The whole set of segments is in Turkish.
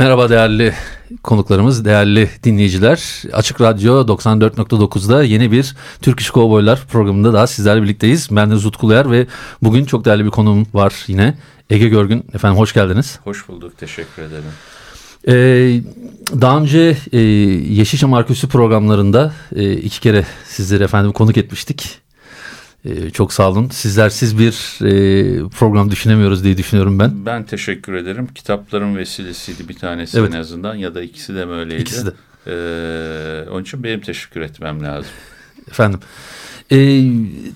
Merhaba değerli konuklarımız, değerli dinleyiciler. Açık Radyo 94.9'da yeni bir Türk İş Kovboylar programında daha sizlerle birlikteyiz. Ben de Zutkuluyer ve bugün çok değerli bir konuğum var yine. Ege Görgün. Efendim hoş geldiniz. Hoş bulduk, teşekkür ederim. Ee, daha önce e, Yeşilçam Arküsü programlarında e, iki kere sizleri efendim konuk etmiştik. Ee, çok sağ olun. Sizlersiz bir e, program düşünemiyoruz diye düşünüyorum ben. Ben teşekkür ederim. Kitapların vesilesiydi bir tanesi Evet. en azından ya da ikisi de mi öyleydi? İkisi de. Ee, onun için benim teşekkür etmem lazım. Efendim. Ee,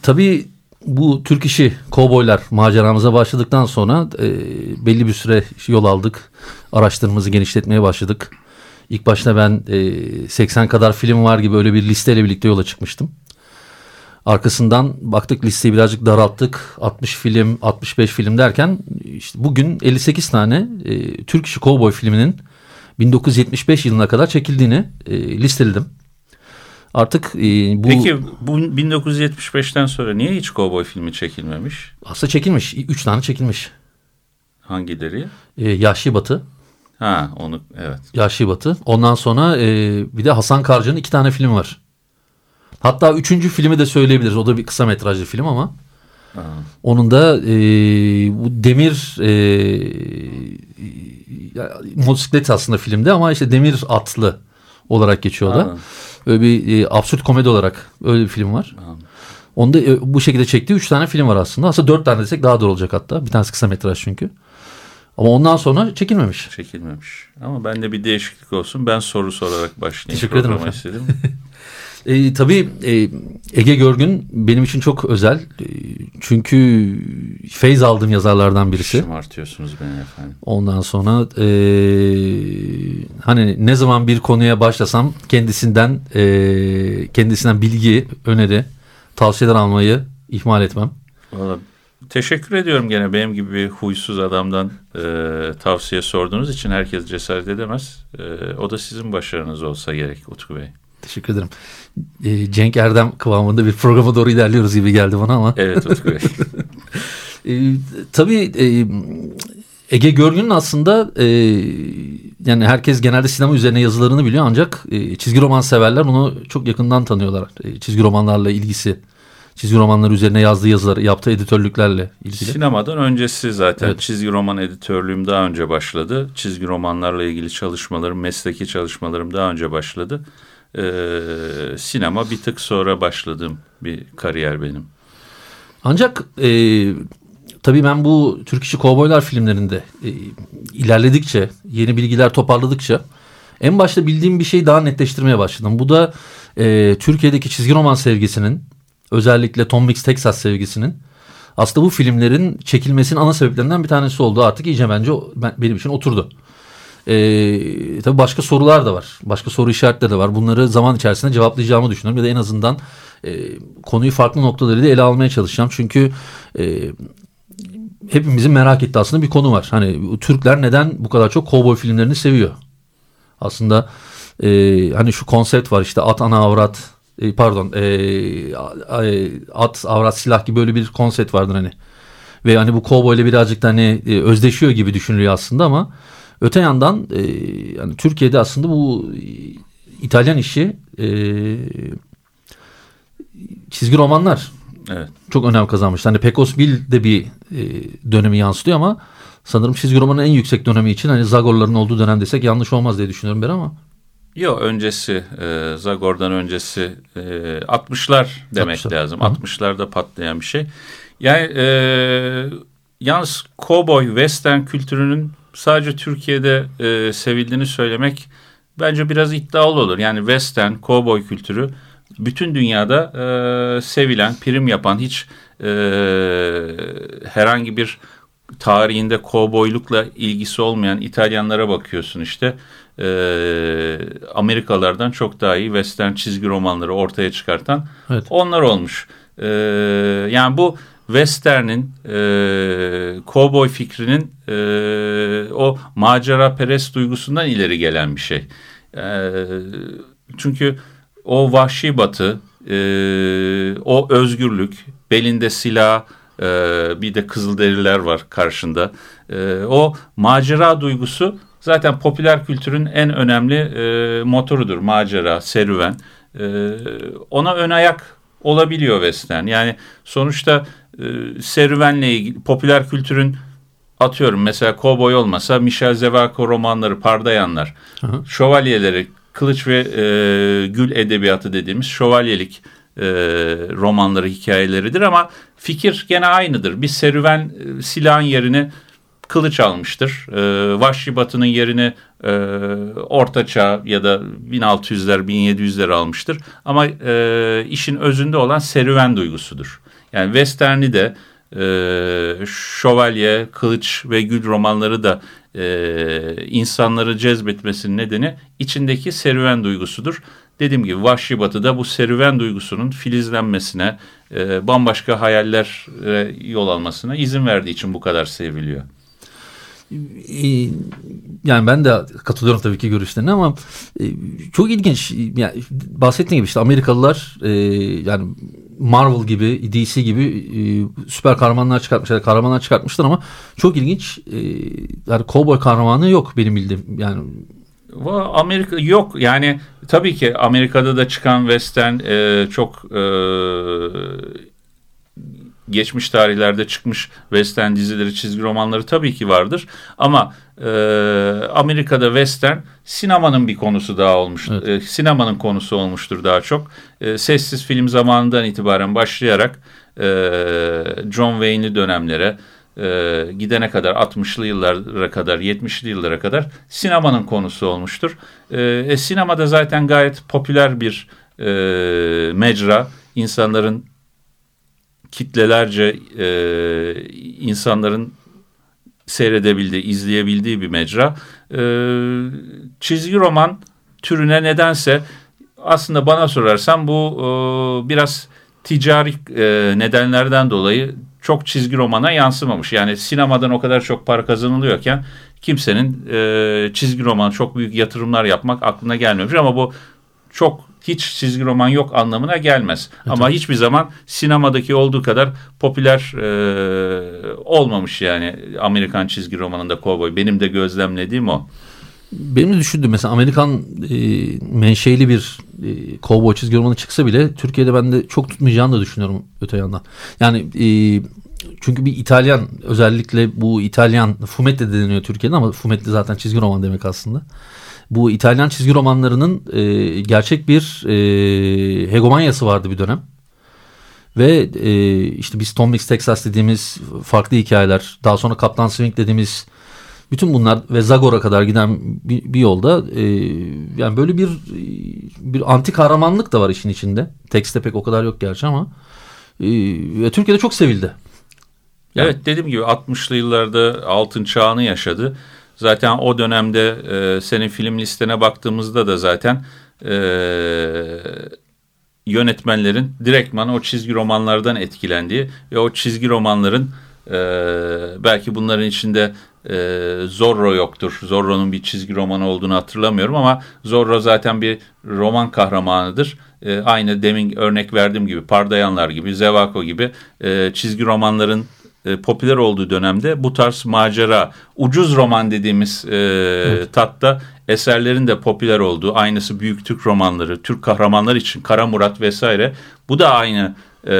tabii bu Türk işi kovboylar maceramıza başladıktan sonra e, belli bir süre yol aldık. Araştırmamızı genişletmeye başladık. İlk başta ben e, 80 kadar film var gibi öyle bir listeyle birlikte yola çıkmıştım. Arkasından baktık listeyi birazcık daralttık. 60 film, 65 film derken işte bugün 58 tane e, Türk işi kovboy filminin 1975 yılına kadar çekildiğini e, listeledim. Artık e, bu Peki bu 1975'ten sonra niye hiç kovboy filmi çekilmemiş? aslında çekilmiş. 3 tane çekilmiş. Hangileri? E, Yahşi Batı, Ha onu evet. Yahşi Batı. Ondan sonra e, bir de Hasan Karca'nın iki tane film var. Hatta üçüncü filmi de söyleyebiliriz. O da bir kısa metrajlı film ama. Ha. Onun da e, bu demir e, motosiklet aslında filmde ama işte demir atlı olarak geçiyor o da. Anladım. Öyle bir e, absürt komedi olarak öyle bir film var. Anladım. Onda e, bu şekilde çektiği üç tane film var aslında. Aslında dört tane desek daha doğru olacak hatta. Bir tanesi kısa metraj çünkü. Ama ondan sonra çekilmemiş. Çekilmemiş. Ama ben de bir değişiklik olsun. Ben soru sorarak başlayayım. Teşekkür ederim programa efendim. istedim. E, tabii e, Ege Görgün benim için çok özel. E, çünkü feyz aldığım yazarlardan birisi. Şımartıyorsunuz beni efendim. Ondan sonra e, hani ne zaman bir konuya başlasam kendisinden e, kendisinden bilgi, öneri, tavsiyeler almayı ihmal etmem. Vallahi teşekkür ediyorum gene benim gibi huysuz adamdan e, tavsiye sorduğunuz için herkes cesaret edemez. E, o da sizin başarınız olsa gerek Utku Bey. Teşekkür ederim. E, Cenk Erdem kıvamında bir programa doğru ilerliyoruz gibi geldi bana ama. Evet Utku Bey. E, tabii e, Ege Görgün'ün aslında e, yani herkes genelde sinema üzerine yazılarını biliyor ancak e, çizgi roman severler onu çok yakından tanıyorlar. E, çizgi romanlarla ilgisi, çizgi romanlar üzerine yazdığı yazıları, yaptığı editörlüklerle ilgili. Sinemadan öncesi zaten Evet. çizgi roman editörlüğüm daha önce başladı. Çizgi romanlarla ilgili çalışmalarım, mesleki çalışmalarım daha önce başladı. E, sinema bir tık sonra başladığım bir kariyer benim. Ancak e, tabii ben bu Türk işi kovboylar filmlerinde e, ilerledikçe, yeni bilgiler toparladıkça en başta bildiğim bir şeyi daha netleştirmeye başladım. Bu da e, Türkiye'deki çizgi roman sevgisinin, özellikle Tom Mix Texas sevgisinin aslında bu filmlerin çekilmesinin ana sebeplerinden bir tanesi oldu. Artık iyice bence benim için oturdu. Ee, tabii başka sorular da var. Başka soru işaretleri de var. Bunları zaman içerisinde cevaplayacağımı düşünüyorum. Ya da en azından e, konuyu farklı noktalarıyla ele almaya çalışacağım. Çünkü e, hepimizin merak ettiği aslında bir konu var. Hani Türkler neden bu kadar çok kovboy filmlerini seviyor? Aslında e, hani şu konsept var işte at ana avrat e, pardon e, e, at avrat silah gibi böyle bir konsept vardır hani. Ve hani bu kovboy ile birazcık da hani e, özdeşiyor gibi düşünülüyor aslında ama öte yandan e, yani Türkiye'de aslında bu İtalyan işi e, çizgi romanlar Evet. çok önem kazanmış. Hani Pecos Bill de bir e, dönemi yansıtıyor ama sanırım çizgi romanın en yüksek dönemi için hani Zagor'ların olduğu dönem desek yanlış olmaz diye düşünüyorum ben ama. Yok öncesi e, Zagor'dan öncesi e, 60'lar demek 60'lar. lazım. Hı. 60'larda patlayan bir şey. Yani e, yalnız cowboy western kültürünün sadece Türkiye'de e, sevildiğini söylemek bence biraz iddialı olur. Yani western, cowboy kültürü bütün dünyada e, sevilen, prim yapan, hiç e, herhangi bir tarihinde kovboylukla ilgisi olmayan İtalyanlara bakıyorsun işte. E, Amerikalardan çok daha iyi western çizgi romanları ortaya çıkartan evet. onlar olmuş. E, yani bu western'in, e, cowboy fikrinin e, o macera perest duygusundan ileri gelen bir şey. E, çünkü o vahşi batı, e, o özgürlük, belinde silah, e, bir de kızılderililer var karşında. E, o macera duygusu zaten popüler kültürün en önemli e, motorudur. Macera, serüven. E, ona ön ayak olabiliyor western. Yani sonuçta e, serüvenle ilgili popüler kültürün atıyorum mesela kovboy olmasa Michel Zevako romanları, Pardayanlar, hı hı. şövalyeleri, kılıç ve e, gül edebiyatı dediğimiz şövalyelik e, romanları, hikayeleridir ama fikir gene aynıdır. Bir serüven e, silahın yerini kılıç almıştır. E, Vahşi Batı'nın yerini e, Orta Çağ ya da 1600'ler, 1700'ler almıştır. Ama e, işin özünde olan serüven duygusudur. Yani Western'i de e, Şövalye, Kılıç ve Gül romanları da e, insanları cezbetmesinin nedeni içindeki serüven duygusudur. Dediğim gibi Vahşi Batı'da bu serüven duygusunun filizlenmesine, e, bambaşka hayaller yol almasına izin verdiği için bu kadar seviliyor. Ee, yani ben de katılıyorum tabii ki görüşlerine ama e, çok ilginç. Yani bahsettiğim gibi işte Amerikalılar e, yani Marvel gibi, DC gibi e, süper kahramanlar çıkartmışlar, kahramanlar çıkartmışlar ama çok ilginç. Yani cowboy kahramanı yok benim bildiğim. Yani Amerika yok yani tabii ki Amerika'da da çıkan western çok geçmiş tarihlerde çıkmış western dizileri, çizgi romanları tabii ki vardır. Ama e, Amerika'da western sinemanın bir konusu daha olmuştur. Evet. E, sinemanın konusu olmuştur daha çok. E, sessiz film zamanından itibaren başlayarak e, John Wayne'li dönemlere e, gidene kadar 60'lı yıllara kadar 70'li yıllara kadar sinemanın konusu olmuştur. E, e, sinemada zaten gayet popüler bir e, mecra. İnsanların kitlelerce e, insanların seyredebildiği, izleyebildiği bir mecra. E, çizgi roman türüne nedense aslında bana sorarsan bu e, biraz ticari e, nedenlerden dolayı çok çizgi romana yansımamış. Yani sinemadan o kadar çok para kazanılıyorken kimsenin e, çizgi roman çok büyük yatırımlar yapmak aklına gelmemiş ama bu çok hiç çizgi roman yok anlamına gelmez. Evet. Ama hiçbir zaman sinemadaki olduğu kadar popüler e, olmamış yani Amerikan çizgi romanında kovboy. Benim de gözlemlediğim o. Benim de düşündüğüm mesela Amerikan e, menşeli bir e, kovboy çizgi romanı çıksa bile Türkiye'de ben de çok tutmayacağını da düşünüyorum öte yandan. Yani e, çünkü bir İtalyan özellikle bu İtalyan Fumetti de deniyor Türkiye'de ama Fumetti zaten çizgi roman demek aslında bu İtalyan çizgi romanlarının e, gerçek bir e, hegemonyası vardı bir dönem. Ve e, işte biz Tom Mix Texas dediğimiz farklı hikayeler, daha sonra Kaptan Swing dediğimiz bütün bunlar ve Zagor'a kadar giden bir, bir yolda e, yani böyle bir bir anti kahramanlık da var işin içinde. Tekste pek o kadar yok gerçi ama e, Türkiye'de çok sevildi. Yani, evet dediğim gibi 60'lı yıllarda altın çağını yaşadı. Zaten o dönemde e, senin film listene baktığımızda da zaten e, yönetmenlerin direktman o çizgi romanlardan etkilendiği ve o çizgi romanların e, belki bunların içinde e, Zorro yoktur. Zorro'nun bir çizgi romanı olduğunu hatırlamıyorum ama Zorro zaten bir roman kahramanıdır. E, aynı demin örnek verdiğim gibi Pardayanlar gibi, Zevako gibi e, çizgi romanların e, popüler olduğu dönemde bu tarz macera, ucuz roman dediğimiz e, evet. tatta eserlerin de popüler olduğu, aynısı büyük Türk romanları, Türk kahramanlar için Kara Murat vesaire bu da aynı e,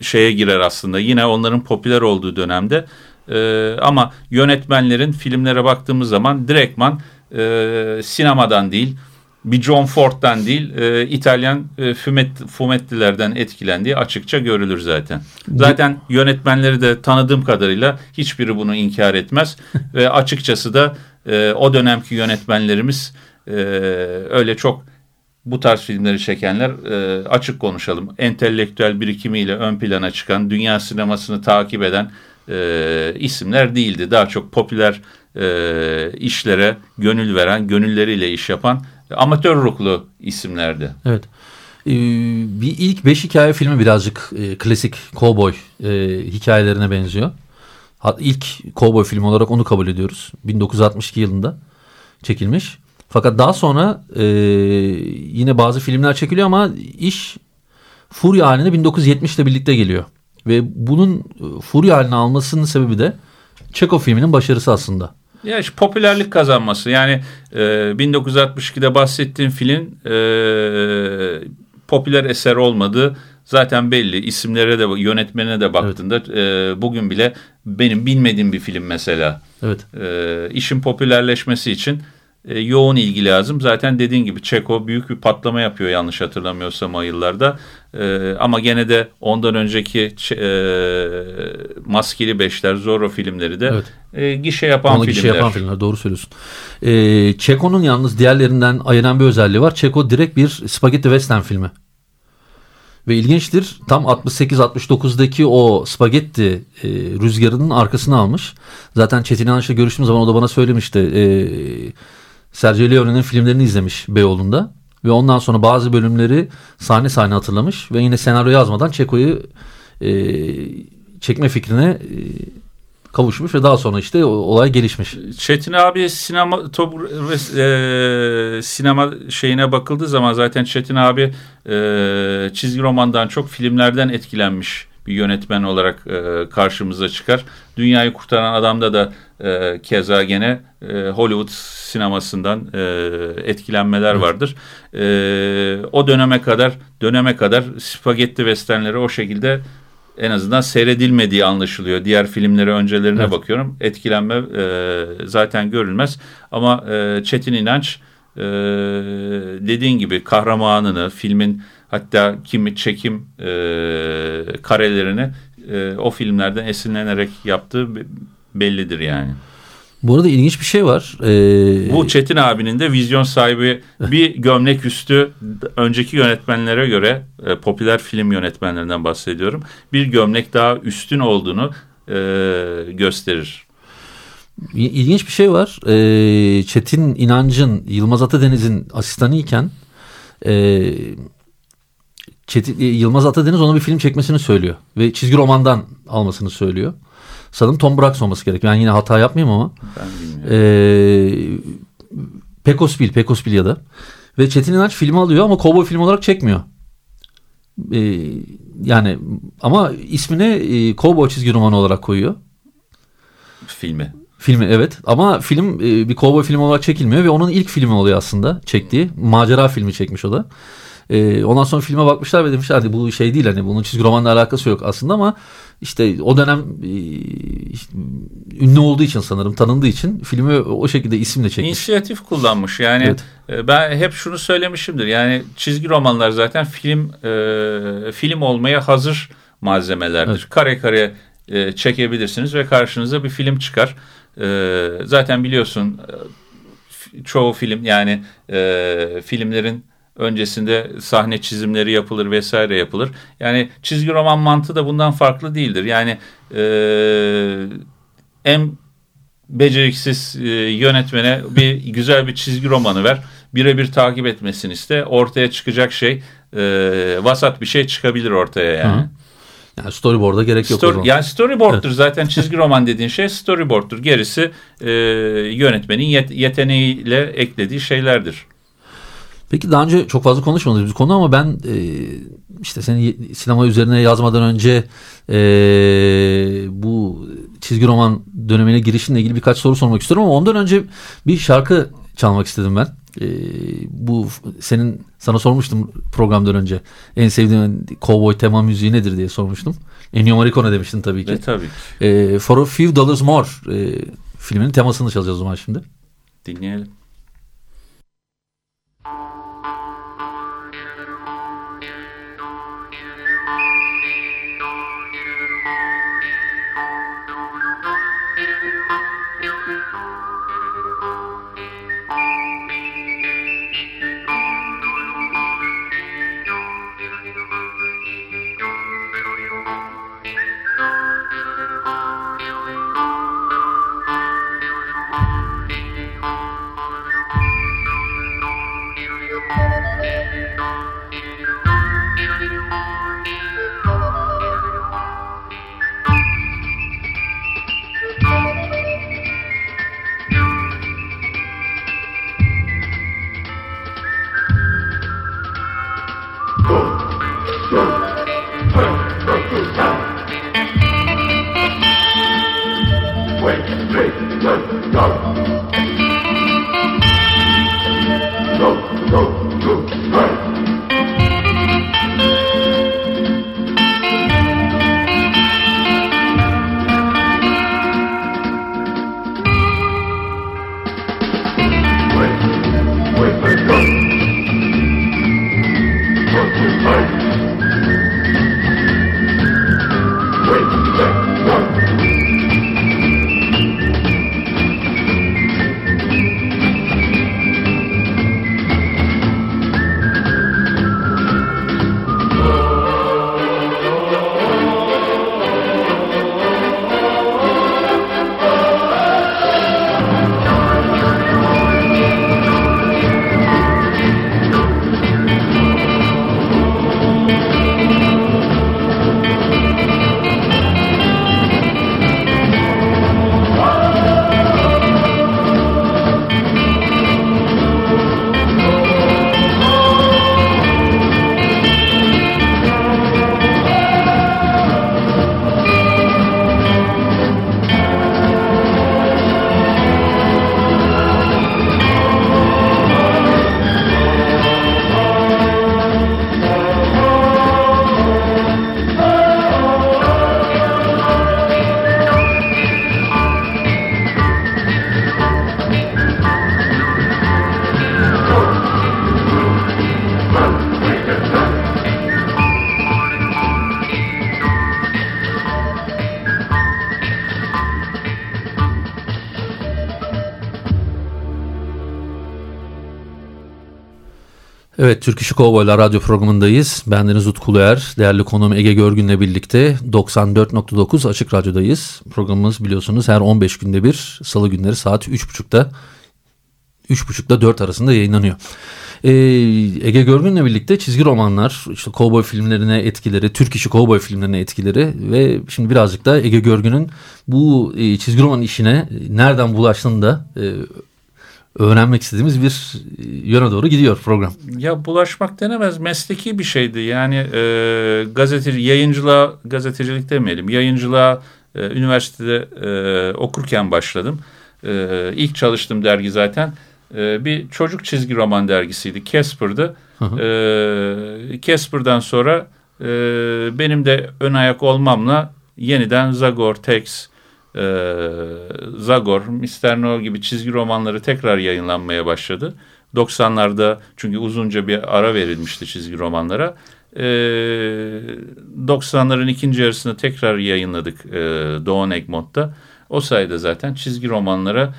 şeye girer aslında. Yine onların popüler olduğu dönemde e, ama yönetmenlerin filmlere baktığımız zaman direktman e, sinemadan değil, bir John Ford'dan değil e, İtalyan e, Fumet, Fumettilerden etkilendiği açıkça görülür zaten. Zaten yönetmenleri de tanıdığım kadarıyla hiçbiri bunu inkar etmez ve açıkçası da e, o dönemki yönetmenlerimiz e, öyle çok bu tarz filmleri çekenler e, açık konuşalım. Entelektüel birikimiyle ön plana çıkan, dünya sinemasını takip eden e, isimler değildi. Daha çok popüler e, işlere gönül veren, gönülleriyle iş yapan amatör ruhlu isimlerdi. Evet. Ee, bir ilk beş hikaye filmi birazcık e, klasik cowboy e, hikayelerine benziyor. İlk cowboy filmi olarak onu kabul ediyoruz. 1962 yılında çekilmiş. Fakat daha sonra e, yine bazı filmler çekiliyor ama iş furya haline 1970 ile birlikte geliyor. Ve bunun furya haline almasının sebebi de Çeko filminin başarısı aslında. Ya işte popülerlik kazanması yani e, 1962'de bahsettiğim film e, popüler eser olmadı zaten belli isimlere de yönetmenine de baktığında evet. e, bugün bile benim bilmediğim bir film mesela. Evet. E, işin popülerleşmesi için e, yoğun ilgi lazım. Zaten dediğin gibi Çeko büyük bir patlama yapıyor yanlış hatırlamıyorsam o yıllarda. E, ama gene de ondan önceki e, Maskeli Beşler, Zorro filmleri de evet. e, gişe yapan Ona filmler. Gişe yapan filmler doğru söylüyorsun. E, Çeko'nun yalnız diğerlerinden ayıran bir özelliği var. Çeko direkt bir spagetti western filmi. Ve ilginçtir tam 68-69'daki o spagetti e, rüzgarının arkasını almış. Zaten Çetin İnanç'la görüştüğüm zaman o da bana söylemişti. E, Sergio Leone'nin filmlerini izlemiş Beyoğlu'nda. Ve ondan sonra bazı bölümleri sahne sahne hatırlamış. Ve yine senaryo yazmadan Çeko'yu e, çekme fikrine e, kavuşmuş ve daha sonra işte olay gelişmiş. Çetin abi sinema top, e, sinema şeyine bakıldığı zaman zaten Çetin abi e, çizgi romandan çok filmlerden etkilenmiş bir yönetmen olarak e, karşımıza çıkar. Dünyayı Kurtaran Adam'da da e, keza gene e, Hollywood sinemasından e, etkilenmeler vardır. E, o döneme kadar döneme kadar spagetti westernleri o şekilde en azından seyredilmediği anlaşılıyor. Diğer filmlere öncelerine evet. bakıyorum. Etkilenme e, zaten görülmez. Ama e, Çetin İnanç e, dediğin gibi kahramanını, filmin hatta kimi çekim e, karelerini e, o filmlerden esinlenerek yaptığı bellidir yani. Bu arada ilginç bir şey var. Ee... Bu Çetin abinin de vizyon sahibi bir gömlek üstü önceki yönetmenlere göre e, popüler film yönetmenlerinden bahsediyorum. Bir gömlek daha üstün olduğunu e, gösterir. İlginç bir şey var. Ee, Çetin İnancın Yılmaz Atadeniz'in asistanı iken e, Çetin, Yılmaz Atadeniz ona bir film çekmesini söylüyor. Ve çizgi romandan almasını söylüyor. Sanırım Tom Brax olması gerek. Ben yine hata yapmayayım ama. Ben bilmiyorum. Ee, Pekospil, Pekospil ya da. Ve Çetin İnanç filmi alıyor ama Cowboy film olarak çekmiyor. Ee, yani ama ismini e, Cowboy çizgi romanı olarak koyuyor. Filmi. Filmi evet ama film e, bir Cowboy film olarak çekilmiyor ve onun ilk filmi oluyor aslında çektiği. Macera filmi çekmiş o da. E, ondan sonra filme bakmışlar ve demişler hadi bu şey değil hani bunun çizgi romanla alakası yok aslında ama işte o dönem e, işte, ünlü olduğu için sanırım tanındığı için filmi o şekilde isimle çekmiş. İnisiyatif kullanmış yani evet. E, ben hep şunu söylemişimdir yani çizgi romanlar zaten film e, film olmaya hazır malzemelerdir. Evet. Kare kare e, çekebilirsiniz ve karşınıza bir film çıkar. E, zaten biliyorsun e, çoğu film yani e, filmlerin öncesinde sahne çizimleri yapılır vesaire yapılır. Yani çizgi roman mantığı da bundan farklı değildir. Yani e, en beceriksiz e, yönetmene bir güzel bir çizgi romanı ver. Birebir takip etmesini iste. Ortaya çıkacak şey e, vasat bir şey çıkabilir ortaya yani. Hı. Yani storyboard'a gerek yok Story, o zaman. Yani storyboard'dur zaten çizgi roman dediğin şey storyboard'dur. Gerisi e, yönetmenin yet yeteneğiyle eklediği şeylerdir. Peki daha önce çok fazla konuşmadığımız bir konu ama ben e, işte senin sinema üzerine yazmadan önce e, bu çizgi roman dönemine girişinle ilgili birkaç soru sormak istiyorum ama ondan önce bir şarkı çalmak istedim ben. E, bu senin sana sormuştum programdan önce en sevdiğin cowboy tema müziği nedir diye sormuştum. Ennio Morricone demiştin tabii ki. E, tabii ki. E, For a Few Dollars More e, filminin temasını çalacağız o zaman şimdi. Dinleyelim. Go. Evet, Türk İşi Kovboylar radyo programındayız. Bendeniz Utku Uluer, değerli konuğum Ege Görgün'le birlikte 94.9 Açık Radyo'dayız. Programımız biliyorsunuz her 15 günde bir salı günleri saat 3.30'da 3.30'da 4 arasında yayınlanıyor. Ee, Ege Görgün'le birlikte çizgi romanlar, işte kovboy filmlerine etkileri, Türk işi kovboy filmlerine etkileri ve şimdi birazcık da Ege Görgün'ün bu e, çizgi roman işine nereden bulaştığını da e, öğrenmek istediğimiz bir e, yöne doğru gidiyor program. Ya bulaşmak denemez mesleki bir şeydi. Yani e, gazeteci, yayıncılığa, gazetecilik demeyelim, yayıncılığa e, üniversitede e, okurken başladım. E, ilk çalıştığım dergi zaten e, bir çocuk çizgi roman dergisiydi. Casper'dı. E, Casper'dan sonra e, benim de ön ayak olmamla yeniden Zagor, Tex, Zagor, Mr. No gibi çizgi romanları tekrar yayınlanmaya başladı. 90'larda çünkü uzunca bir ara verilmişti çizgi romanlara. E, 90'ların ikinci yarısını tekrar yayınladık e, Doğan Egmont'ta. O sayede zaten çizgi romanlara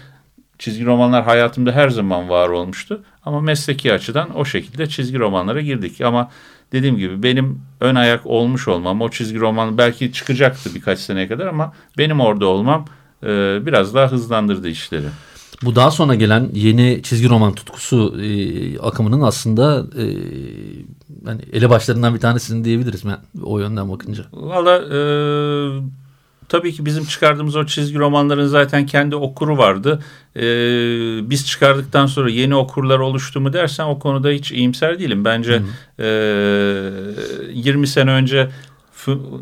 çizgi romanlar hayatımda her zaman var olmuştu. Ama mesleki açıdan o şekilde çizgi romanlara girdik. Ama dediğim gibi benim ön ayak olmuş olmam, o çizgi roman belki çıkacaktı birkaç seneye kadar ama benim orada olmam e, biraz daha hızlandırdı işleri. Bu daha sonra gelen yeni çizgi roman tutkusu e, akımının aslında e, hani elebaşlarından bir tanesini diyebiliriz ben o yönden bakınca. Valla e, tabii ki bizim çıkardığımız o çizgi romanların zaten kendi okuru vardı. Ee, biz çıkardıktan sonra yeni okurlar oluştu mu dersen o konuda hiç iyimser değilim. Bence e, 20 sene önce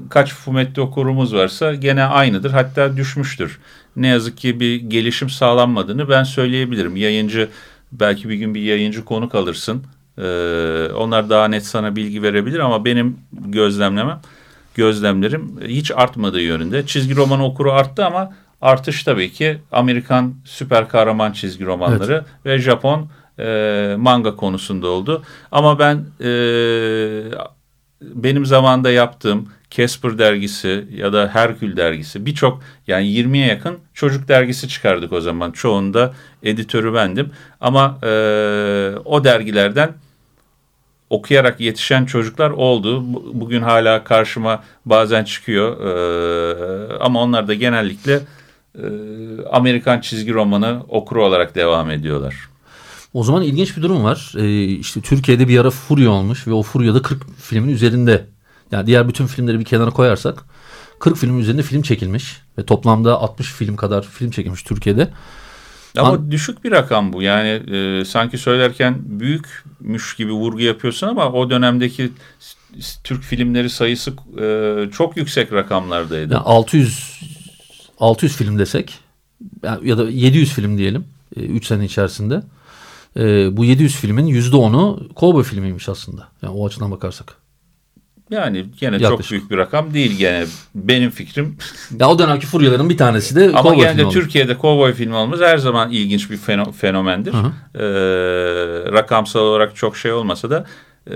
kaç Fumetti okurumuz varsa gene aynıdır. Hatta düşmüştür. Ne yazık ki bir gelişim sağlanmadığını ben söyleyebilirim. Yayıncı belki bir gün bir yayıncı konuk alırsın. Ee, onlar daha net sana bilgi verebilir ama benim gözlemlemem gözlemlerim hiç artmadığı yönünde. Çizgi roman okuru arttı ama artış tabii ki Amerikan süper kahraman çizgi romanları evet. ve Japon e, manga konusunda oldu. Ama ben e, benim zamanda yaptığım Casper dergisi ya da Herkül dergisi birçok yani 20'ye yakın çocuk dergisi çıkardık o zaman. Çoğunda editörü bendim ama e, o dergilerden okuyarak yetişen çocuklar oldu. Bugün hala karşıma bazen çıkıyor ee, ama onlar da genellikle e, Amerikan çizgi romanı okuru olarak devam ediyorlar. O zaman ilginç bir durum var. Ee, işte Türkiye'de bir ara furya olmuş ve o furyada 40 filmin üzerinde. Yani diğer bütün filmleri bir kenara koyarsak 40 filmin üzerinde film çekilmiş ve toplamda 60 film kadar film çekilmiş Türkiye'de. Ama An düşük bir rakam bu. Yani e, sanki söylerken büyükmüş gibi vurgu yapıyorsun ama o dönemdeki Türk filmleri sayısı e, çok yüksek rakamlardaydı. Yani 600 600 film desek ya da 700 film diyelim 3 e, sene içerisinde. E, bu 700 filmin %10'u kovboy filmiymiş aslında. Yani o açıdan bakarsak. Yani gene Yaklaşık. çok büyük bir rakam değil gene benim fikrim. Ya o dönemki furyaların bir tanesi de Ama gene de Türkiye'de kovboy filmi olmamız her zaman ilginç bir fenomendir. Hı hı. Ee, rakamsal olarak çok şey olmasa da e,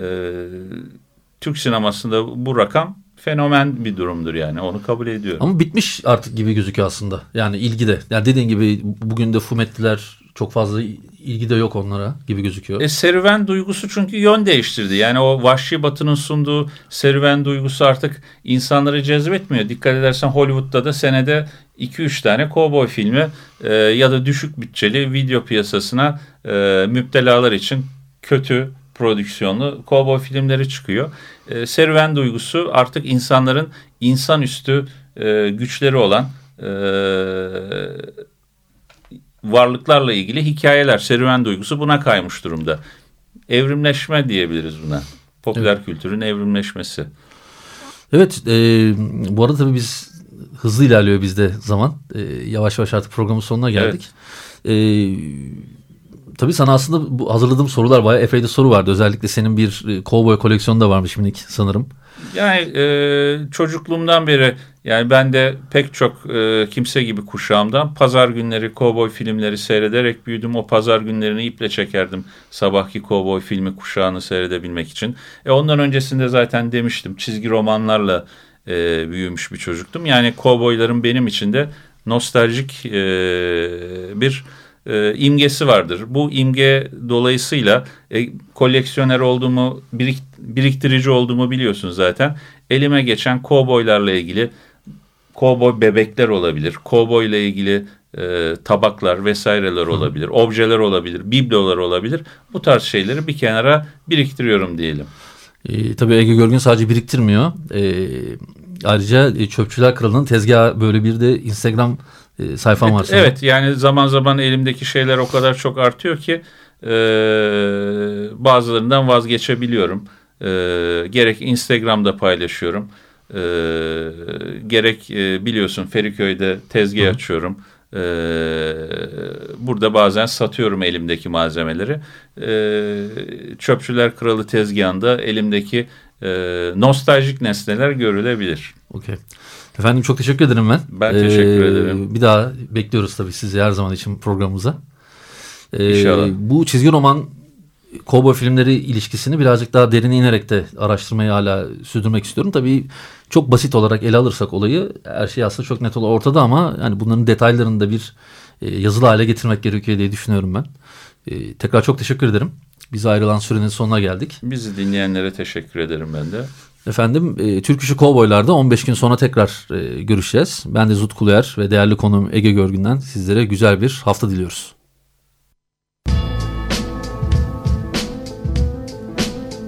Türk sinemasında bu rakam fenomen bir durumdur yani onu kabul ediyorum. Ama bitmiş artık gibi gözüküyor aslında. Yani ilgi de. Yani dediğin gibi bugün de Fumetliler çok fazla ilgi de yok onlara gibi gözüküyor. E, serüven duygusu çünkü yön değiştirdi. Yani o Vahşi Batı'nın sunduğu serüven duygusu artık insanları cezbetmiyor. Dikkat edersen Hollywood'da da senede 2-3 tane kovboy filmi e, ya da düşük bütçeli video piyasasına e, müptelalar için kötü prodüksiyonlu kovboy filmleri çıkıyor. E, serüven duygusu artık insanların insanüstü e, güçleri olan e, varlıklarla ilgili hikayeler, serüven duygusu buna kaymış durumda. Evrimleşme diyebiliriz buna. Popüler evet. kültürün evrimleşmesi. Evet, e, bu arada tabii biz hızlı ilerliyor bizde zaman. E, yavaş yavaş artık programın sonuna geldik. Evet. E, tabii sana aslında bu hazırladığım sorular bayağı epey de soru vardı. Özellikle senin bir e, Cowboy koleksiyonu da varmış minik sanırım. Yani e, çocukluğumdan beri yani ben de pek çok e, kimse gibi kuşağımdan pazar günleri kovboy filmleri seyrederek büyüdüm. O pazar günlerini iple çekerdim sabahki kovboy filmi kuşağını seyredebilmek için. E, ondan öncesinde zaten demiştim çizgi romanlarla e, büyümüş bir çocuktum. Yani kovboyların benim için de nostaljik e, bir e, imgesi vardır. Bu imge dolayısıyla e, koleksiyoner olduğumu, birik, biriktirici olduğumu biliyorsunuz zaten. Elime geçen kovboylarla ilgili kovboy bebekler olabilir. Kovboy ile ilgili e, tabaklar vesaireler olabilir. Objeler olabilir. Biblolar olabilir. Bu tarz şeyleri bir kenara biriktiriyorum diyelim. E, tabii Ege Görgün sadece biriktirmiyor. E, ayrıca e, Çöpçüler Kralı'nın tezgahı böyle bir de Instagram e, sayfam evet, var. Sana. Evet yani zaman zaman elimdeki şeyler o kadar çok artıyor ki e, bazılarından vazgeçebiliyorum. E, gerek Instagram'da paylaşıyorum. E, gerek e, biliyorsun Feriköy'de tezgah Hı. açıyorum. E, burada bazen satıyorum elimdeki malzemeleri. E, Çöpçüler Kralı tezgahında elimdeki e, nostaljik nesneler görülebilir. Okey. Efendim çok teşekkür ederim ben. Ben teşekkür ee, ederim. Bir daha bekliyoruz tabii sizi her zaman için programımıza. Ee, İnşallah. Bu çizgi roman kovboy filmleri ilişkisini birazcık daha derine inerek de araştırmayı hala sürdürmek istiyorum. Tabii çok basit olarak ele alırsak olayı her şey aslında çok net olarak ortada ama yani bunların detaylarını da bir e, yazılı hale getirmek gerekiyor diye düşünüyorum ben. E, tekrar çok teşekkür ederim. Biz ayrılan sürenin sonuna geldik. Bizi dinleyenlere teşekkür ederim ben de. Efendim e, Türk İşi Kovboylar'da 15 gün sonra tekrar e, görüşeceğiz. Ben de Zut Kuluyer ve değerli konuğum Ege Görgün'den sizlere güzel bir hafta diliyoruz.